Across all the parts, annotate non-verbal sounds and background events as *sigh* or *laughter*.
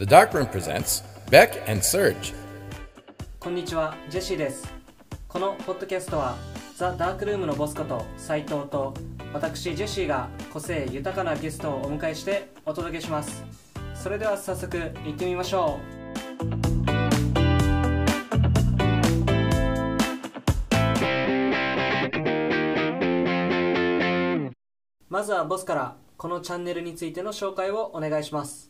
The Dark Room presents Beck and Serge. こんにちは、ジェシーです。このポッドキャストは、ザ・ダークルームのボスこと斉藤と、私、ジェシーが個性豊かなゲストをお迎えしてお届けします。それでは早速行ってみましょう。まずはボスから、このチャンネルについての紹介をお願いします。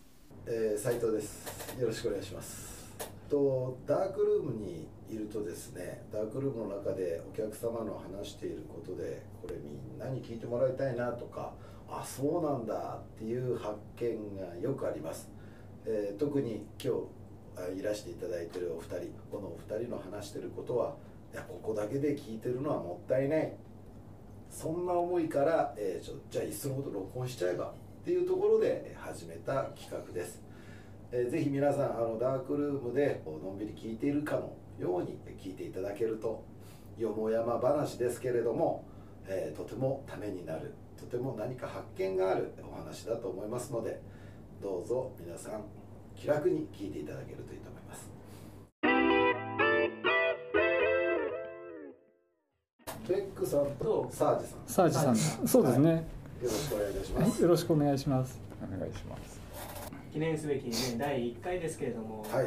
えー、斉藤です。よろしくお願いします。とダークルームにいるとですねダークルームの中でお客様の話していることでこれみんなに聞いてもらいたいなとかあそうなんだっていう発見がよくあります、えー、特に今日いらしていただいてるお二人このお二人の話してることはいやここだけで聞いてるのはもったいない。そんな思いから、えー、ちょじゃあいっそのこと録音しちゃえばっていうところで始めた企画です、えー、ぜひ皆さんあのダークルームでのんびり聞いているかのように聞いていただけるとよもやま話ですけれども、えー、とてもためになるとても何か発見があるお話だと思いますのでどうぞ皆さん気楽に聞いていただけるといいと思います。ベックさんとサージさん。サージさん、そうですね、よろしくお願いいたします。よろしくお願いします。お願いします。記念すべき、ね、第1回ですけれども、はい。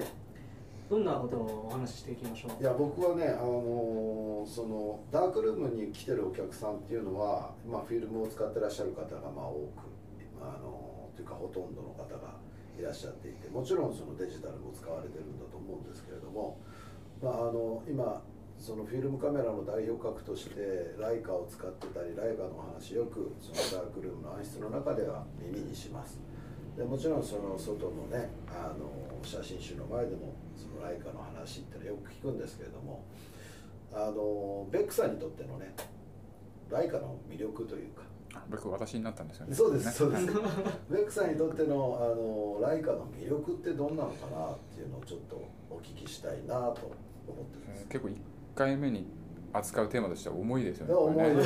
どんなことをお話ししていきましょう？いや僕はねあのーそのダークルームに来てるお客さんっていうのはまあフィルムを使ってらっしゃる方がまあ多くあのーというかほとんどの方がいらっしゃっていてもちろんそのデジタルも使われてるんだと思うんですけれどもまああの今そのフィルムカメラの代表格としてライカを使ってたりライカの話よくそのダークルームの暗室の中では耳にします。でもちろんその外のねあの写真集の前でもそのライカの話ってのはよく聞くんですけれどもあのベックさんにとってのねライカの魅力というか。僕私になったんですよね。そうですそうです。ねベックさんにとってのあのライカの魅力ってどんなのかなっていうのをちょっとお聞きしたいなと思ってます。結構一回目に扱うテーマとしては重いですよね。これね。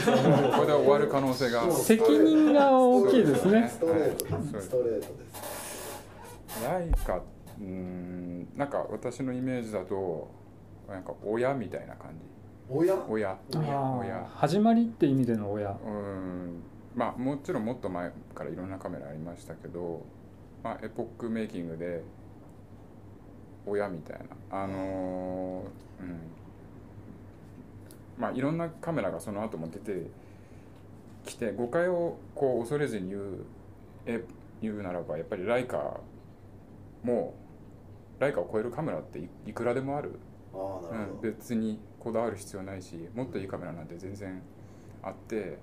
これで終わる可能性が。責任が大きいですね。ストレートストレートです。ライカうーんなんか私のイメージだとなんか親みたいな感じ。親？親。あ親。ー始まりって意味での親。うーん。まあもちろんもっと前からいろんなカメラありましたけど、まあエポックメイキングで親みたいな。あのーうんまあいろんなカメラがその後も出てきて誤解をこう恐れずに言うえ言うならばやっぱりライカもライカを超えるカメラっていいくらでもある。うん、別にこだわる必要ないしもっといいカメラなんて全然あってで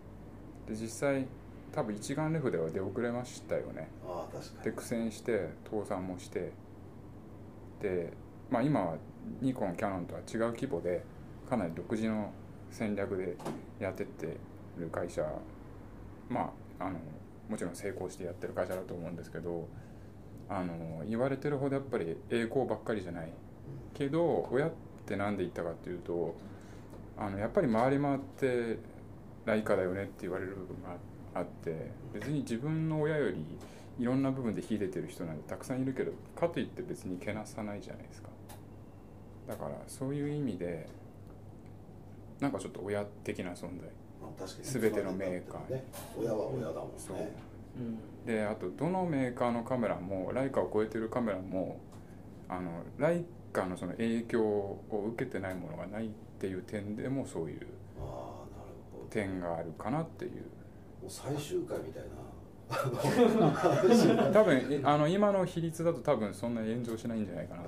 実際多分一眼レフでは出遅れましたよね。どああ確かで苦戦して倒産もしてでまあ今はニコンキヤノンとは違う規模でかなり独自の戦略でやってってる会社まああのもちろん成功してやってる会社だと思うんですけどあの言われてるほどやっぱり栄光ばっかりじゃないけど親って何で言ったかっていうとあのやっぱり回り回ってライカだよねって言われる部分があって別に自分の親よりいろんな部分で秀でてる人なんてたくさんいるけどかといって別にけなさないじゃないですか。だからそういう意味でなんかちょっと親的な存在。まあ確かに全てのメーカーね親は親だもんそう。ねうん。であとどのメーカーのカメラもライカを超えてるカメラもあのライカのその影響を受けてないものがないっていう点でもそういうああなるほど点があるかなっていう。もう最終回みたいな。*laughs* 多分えあの今の比率だと多分そんな炎上しないんじゃないかな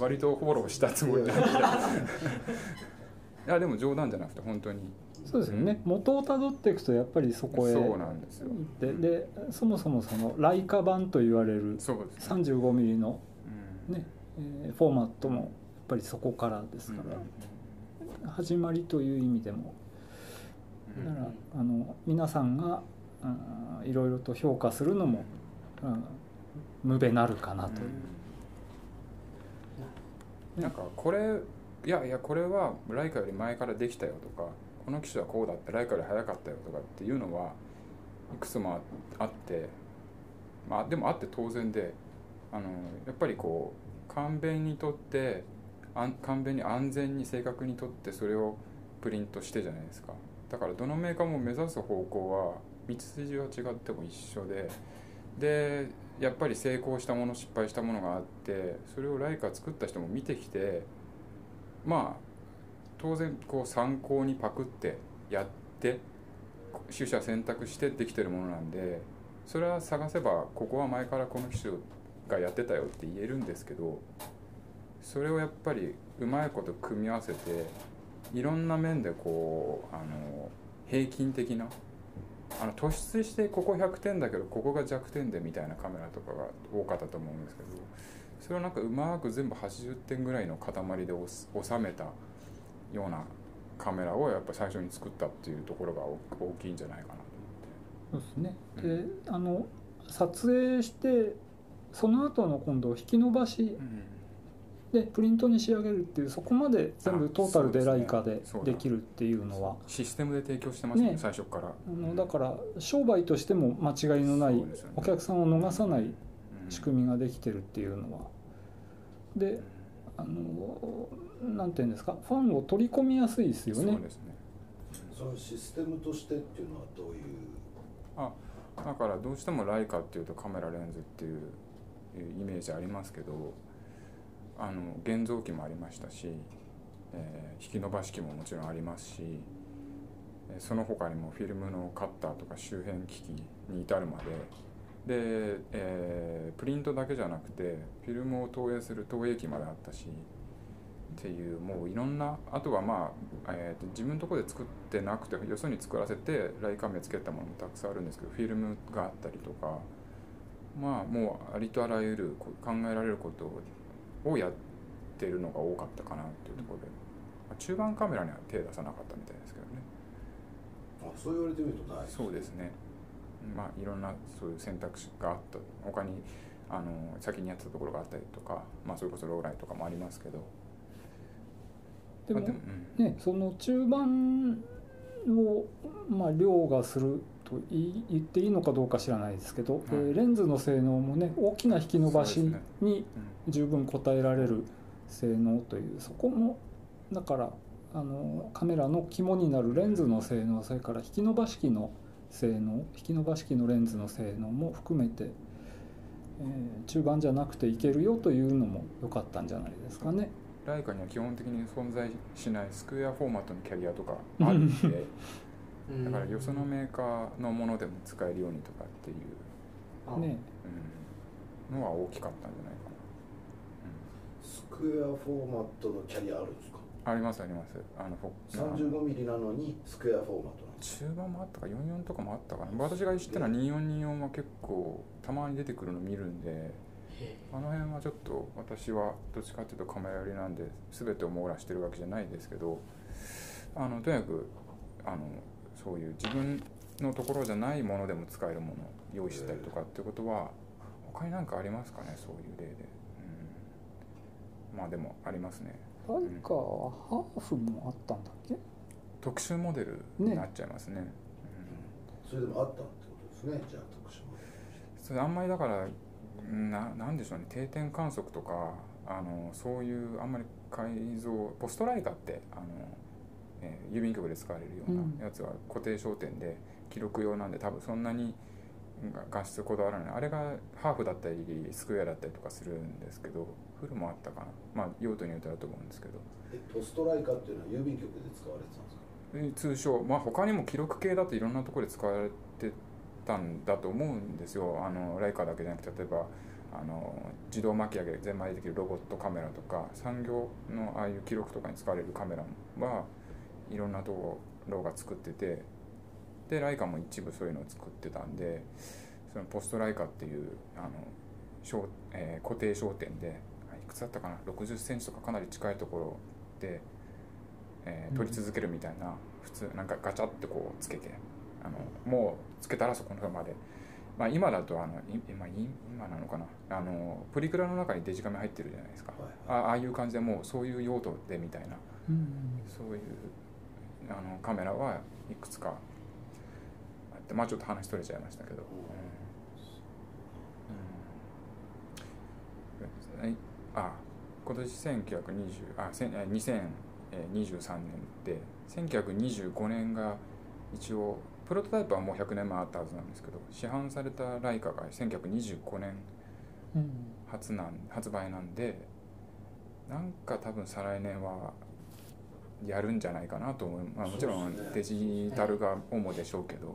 割とフォローしたつもりなんで *laughs* いやでも冗談じゃなくて本当に。そうですよね。元をたどっていくとやっぱりそこへそう行なんですよ。ってでそもそもそのライカ版と言われるそうですね、35ミリのうん。ね、えーフォーマットもやっぱりそこからですから、始まりという意味でも。うん。だからあの皆さんがうんいろいろと評価するのも、うん、無べなるかなという。うん。なんかこれいやいやこれはライカより前からできたよとかこの機種はこうだってライカより早かったよとかっていうのはいくつもあってまあでもあって当然であのやっぱりこう簡便にとってあん簡便に安全に正確にとってそれをプリントしてじゃないですか。だからどのメーカーも目指す方向は道筋は違っても一緒ででやっぱり成功したもの失敗したものがあってそれをライカ作った人も見てきてまあ当然こう参考にパクってやって取捨選択してできてるものなんでそれは探せばここは前からこの機種がやってたよって言えるんですけどそれをやっぱりうまいこと組み合わせていろんな面でこうあの平均的なあの突出してここ100点だけどここが弱点でみたいなカメラとかが多かったと思うんですけどそれをなんかうまく全部80点ぐらいの塊で収めたようなカメラをやっぱ最初に作ったっていうところが大きいん。じゃないかなと思ってそうですね、であの撮影してその後の今度引き伸ばし。でプリントに仕上げるっていうそこまで全部トータルでライカでできるっていうのは。システムで提供してますね最初から。あのだから商売としても間違いのないお客さんを逃さない仕組みができてるっていうのはであのなんていうんですかファンを取り込みやすいですよね。そうですね。そのシステムとしてっていうのはどういう？あだからどうしてもライカっていうとカメラレンズっていうイメージありますけどあの現像機もありましたし、えー、引き伸ばし機ももちろんありますしその他にもフィルムのカッターとか周辺機器に至るまでで、えー、プリントだけじゃなくてフィルムを投影する投影機まであったしっていうもういろんなあとはまあ、えー、と自分のところで作ってなくてよそに作らせてライカメつけたものもたくさんあるんですけどフィルムがあったりとかまあもうありとあらゆる考えられることをやってるのが多かったかなっていうところで、まあ、中盤カメラには手出さなかったみたいですけどね。あそう言われてみるとないそうですねまあいろんなそういう選択肢があった他にあの先にやってたところがあったりとか、まあ、それこそローライとかもありますけど。でも、うん、ねその中盤を、まあ、凌駕すると言っていいのかどうか知らないですけど、うん、レンズの性能もね大きな引き伸ばしに十分応えられる性能というそこもだからあのカメラの肝になるレンズの性能それから引き伸ばし機の性能引き伸ばし機のレンズの性能も含めて、えー、中盤じゃなくていけるよというのも良かったんじゃないですかね。ライカには基本的に存在しないスクエアフォーマットのキャリアとかあるんでだからよそのメーカーのものでも使えるようにとかっていう、ね。うん、のは大きかったんじゃないかな、うん、スクエアフォーマットのキャリアあるんですか？ありますあります。あの 35mm なのにスクエアフォーマット中盤もあったか44とかもあったかな？私が知ってるのは2424は結構たまに出てくるの見るんであの辺はちょっと私はどっちかっていうとカメラ寄りなんで全てを網羅してるわけじゃないですけどあのとにかくあのそういう自分のところじゃないものでも使えるものを用意したりとかってことは他に何かありますかね？そういう例で、うん、まあでもありますね。ライカはハーフもあったんだっけ？特殊モデルになっちゃいますね、ねうん、それでもあったってことですね。じゃあ特殊モデルそれあんまりだからななんでしょうね。定点観測とかあのそういうあんまり改造ポストライカってあの、えー、郵便局で使われるようなやつは固定焦点で記録用なんで多分そんなに画質こだわらない。あれがハーフだったりスクエアだったりとかするんですけどフルもあったかな。まあ用途によってだと思うんですけど。えポストライカっていうのは郵便局で使われてたんですか？通称。まあ他にも記録系だといろんなところで使われてたんだと思うんですよ。あのライカだけじゃなくて例えばあの自動巻き上げ全枚できるロボットカメラとか産業のああいう記録とかに使われるカメラはいろんなところが作っててでライカも一部そういうのを作ってたんでそのポストライカっていうあの小、えー、固定焦点でいくつだったかな？6 0センチとかかなり近いところで、えー、撮り続けるみたいな、普通なんかガチャってこうつけてあのもうつけたらそこのまで、まあ、今だとあの今今なのかな？あのプリクラの中にデジカメ入ってるじゃないですか、はいはい、ああいう感じでもうそういう用途でみたいな、うん、そういうあのカメラはいくつかあってまあちょっと話取れちゃいましたけど、うん、えあ今年1920あせんえ2023年で1925年が一応プロトタイプはもう100年前あったはずなんですけど市販されたライカが1925年うん発なん発売なんでなんか多分再来年はやるんじゃないかなと思う、まあ、もちろんデジタルが主でしょうけど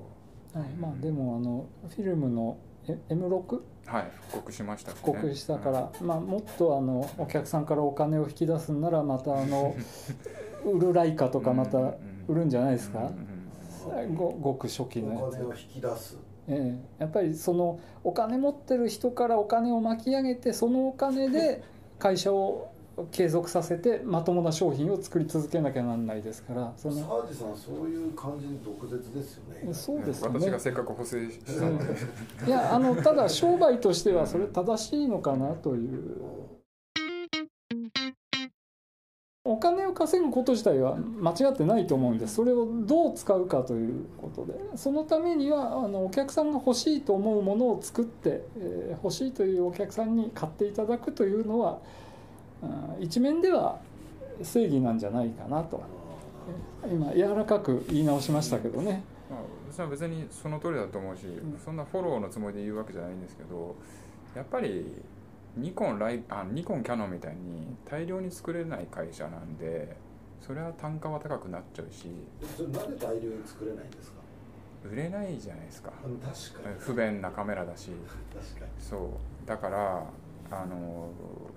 はい、まあでもあのフィルムのえ M6 はい。復刻しましたしね。復刻したから、まあ、もっとあのお客さんからお金を引き出すんならまたあの *laughs* 売るライカとかまた売るんじゃないですか、うんうんうん。ごごく初期のお金を引き出す。ええ、やっぱりそのお金持ってる人からお金を巻き上げてそのお金で会社を継続させてまともな商品を作り続けなきゃなんないですからそサのージさんそういう感じに毒舌ですよね。そうですよね。私がせっかく補正したんで、いやあのただ商売としてはそれ正しいのかなという。お金を稼ぐこと自体は間違ってないと思うんです。それをどう使うかということで。そのためにはあのお客さんが欲しいと思うものを作って、えー欲しいというお客さんに買っていただくというのは一面では正義なんじゃないかなと。今柔らかく言い直しましたけどね。まあ、私は別にその通りだと思うし、ん。そんなフォローのつもりで言うわけじゃないんですけどやっぱりニコンライあニコンキャノンみたいに大量に作れない会社なんでそれは単価は高くなっちゃうし。それなんで大量に作れないんですか？売れないじゃないですか。あの確かに。不便なカメラだし。*laughs* 確かに。そう。だからあのそ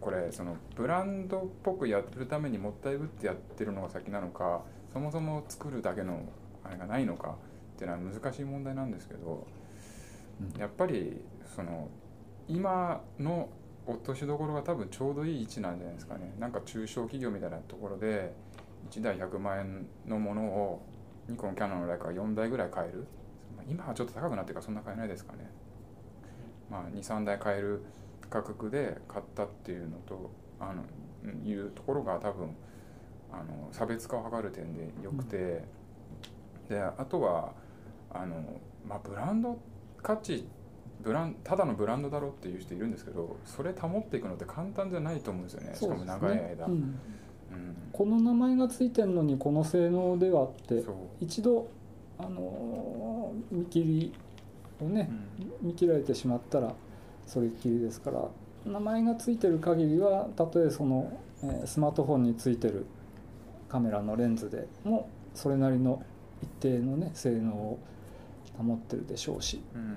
これそのブランドっぽくやるためにもったいぶってやってるのが先なのかそもそも作るだけのあれがないのかっていうのは難しい問題なんですけど、やっぱりその今の落としどころが多分ちょうどいい位置なんじゃないですかね。なんか中小企業みたいなところで1台100万円のものをニコンキャノンのライカが4台ぐらい買える。まあ今はちょっと高くなってるからそんな買えないですかね。まあ23台買える価格で買ったっていうのとあのうんいうところが多分あの差別化を図る点でよくて、であとはあの、まあ、ブランド価値ブランただのブランドだろうっていう人いるんですけどそれ保っていくのって簡単じゃないと思うんですよね。しかも長い間。うん。うん。この名前がついてるのにこの性能ではって一度あのー見切りをねうん。見切られてしまったらそれっきりですから名前がついてる限りはたとえその、えースマートフォンについてるカメラのレンズでもそれなりの一定のね性能を保ってるでしょうし。うん。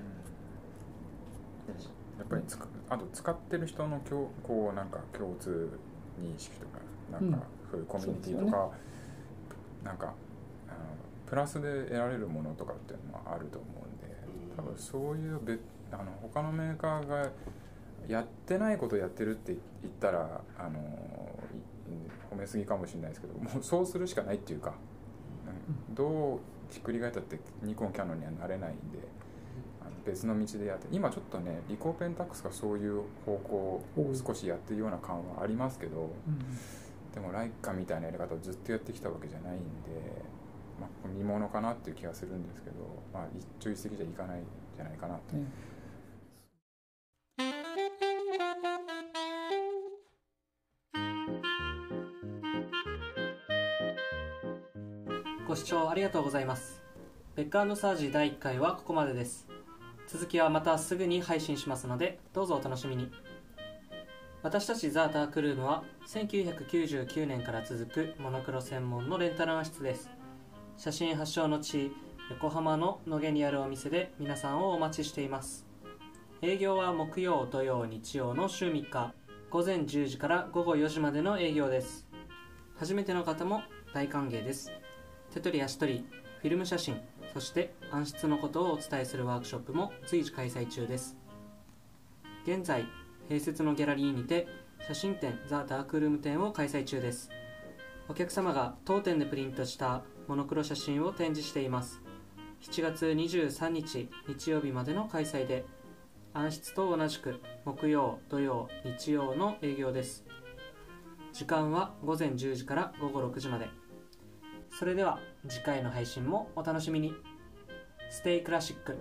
やっぱりつくあと使ってる人の共こうなんか共通認識とかなんかそういうコミュニティとそうですか、なんかあのプラスで得られるものとかっていうのはあると思うんで多分そういう別あの他のメーカーがやってないことやってるって言ったらあのい褒めすぎかもしれないですけどもうそうするしかないっていうか、うん。どうひっくり返ったってニコンキャノンにはなれないんであの別の道でやって今ちょっとねリコーペンタックスがそういう方向を少しやってるような感はありますけどでもライカみたいなやり方をずっとやってきたわけじゃないんで、まあ、見ものかなっていう気がするんですけど、まあ、一朝一夕じゃいかないんじゃないかなと。ねご視聴ありがとうございます。ベックサージ第1回はここまでです。続きはまたすぐに配信しますのでどうぞお楽しみに。私たちザ・ダークルームは1999年から続くモノクロ専門のレンタル画室です。写真発祥の地横浜の野毛にあるお店で皆さんをお待ちしています。営業は木曜土曜日曜の週3日午前10時から午後4時までの営業です。初めての方も大歓迎です。手取り足取りフィルム写真そして暗室のことをお伝えするワークショップも随時開催中です。現在併設のギャラリーにて写真展ザ・ダークルーム展を開催中です。お客様が当店でプリントしたモノクロ写真を展示しています。7月23日日曜日までの開催で暗室と同じく木曜土曜日曜の営業です。時間は午前10時から午後6時まで。それでは次回の配信もお楽しみに。ステイクラシック